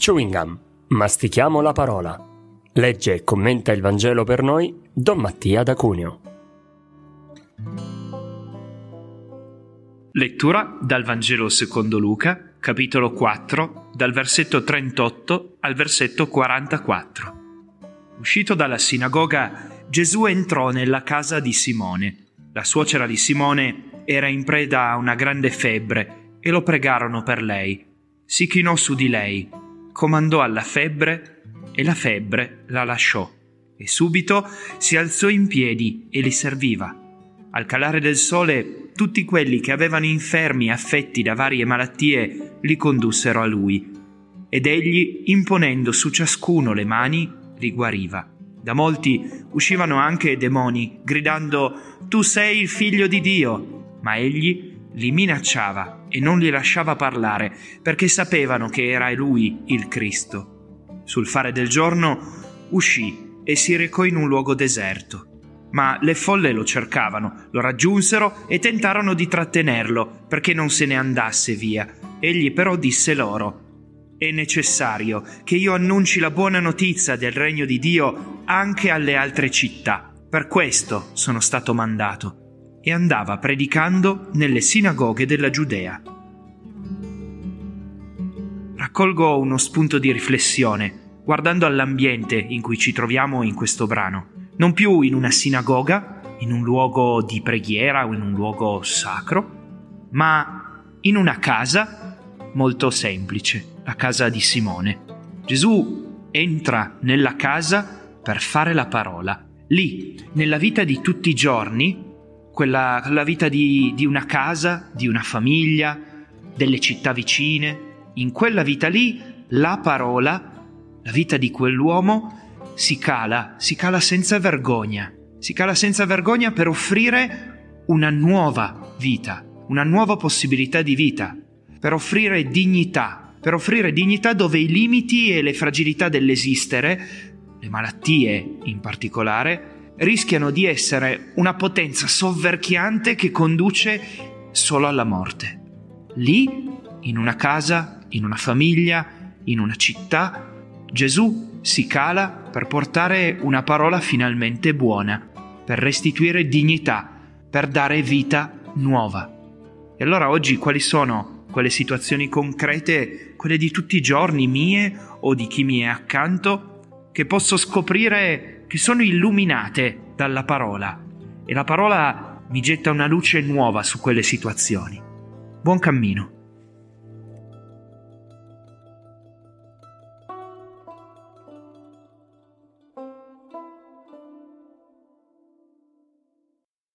Chewing Gum, mastichiamo la parola. Legge e commenta il Vangelo per noi Don Mattia da Cuneo. Lettura dal Vangelo secondo Luca, capitolo 4, dal versetto 38 al versetto 44. Uscito dalla sinagoga, Gesù entrò nella casa di Simone. La suocera di Simone era in preda a una grande febbre e lo pregarono per lei. Si chinò su di lei, comandò alla febbre e la febbre la lasciò e subito si alzò in piedi e li serviva. Al calare del sole tutti quelli che avevano infermi affetti da varie malattie li condussero a lui ed egli, imponendo su ciascuno le mani, li guariva. Da molti uscivano anche demoni, gridando Tu sei il figlio di Dio, ma egli li minacciava e non li lasciava parlare perché sapevano che era lui il Cristo. Sul fare del giorno uscì e si recò in un luogo deserto. Ma le folle lo cercavano, lo raggiunsero e tentarono di trattenerlo perché non se ne andasse via. Egli però disse loro, è necessario che io annunci la buona notizia del regno di Dio anche alle altre città. Per questo sono stato mandato e andava predicando nelle sinagoghe della Giudea. Raccolgo uno spunto di riflessione guardando all'ambiente in cui ci troviamo in questo brano. Non più in una sinagoga, in un luogo di preghiera o in un luogo sacro, ma in una casa molto semplice, la casa di Simone. Gesù entra nella casa per fare la parola. Lì, nella vita di tutti i giorni, quella, la vita di, di una casa, di una famiglia, delle città vicine. In quella vita lì la parola, la vita di quell'uomo, si cala, si cala senza vergogna, si cala senza vergogna per offrire una nuova vita, una nuova possibilità di vita, per offrire dignità, per offrire dignità dove i limiti e le fragilità dell'esistere, le malattie in particolare, rischiano di essere una potenza sovverchiante che conduce solo alla morte. Lì, in una casa, in una famiglia, in una città, Gesù si cala per portare una parola finalmente buona, per restituire dignità, per dare vita nuova. E allora oggi quali sono quelle situazioni concrete, quelle di tutti i giorni mie o di chi mi è accanto, che posso scoprire che sono illuminate dalla parola e la parola mi getta una luce nuova su quelle situazioni. Buon cammino.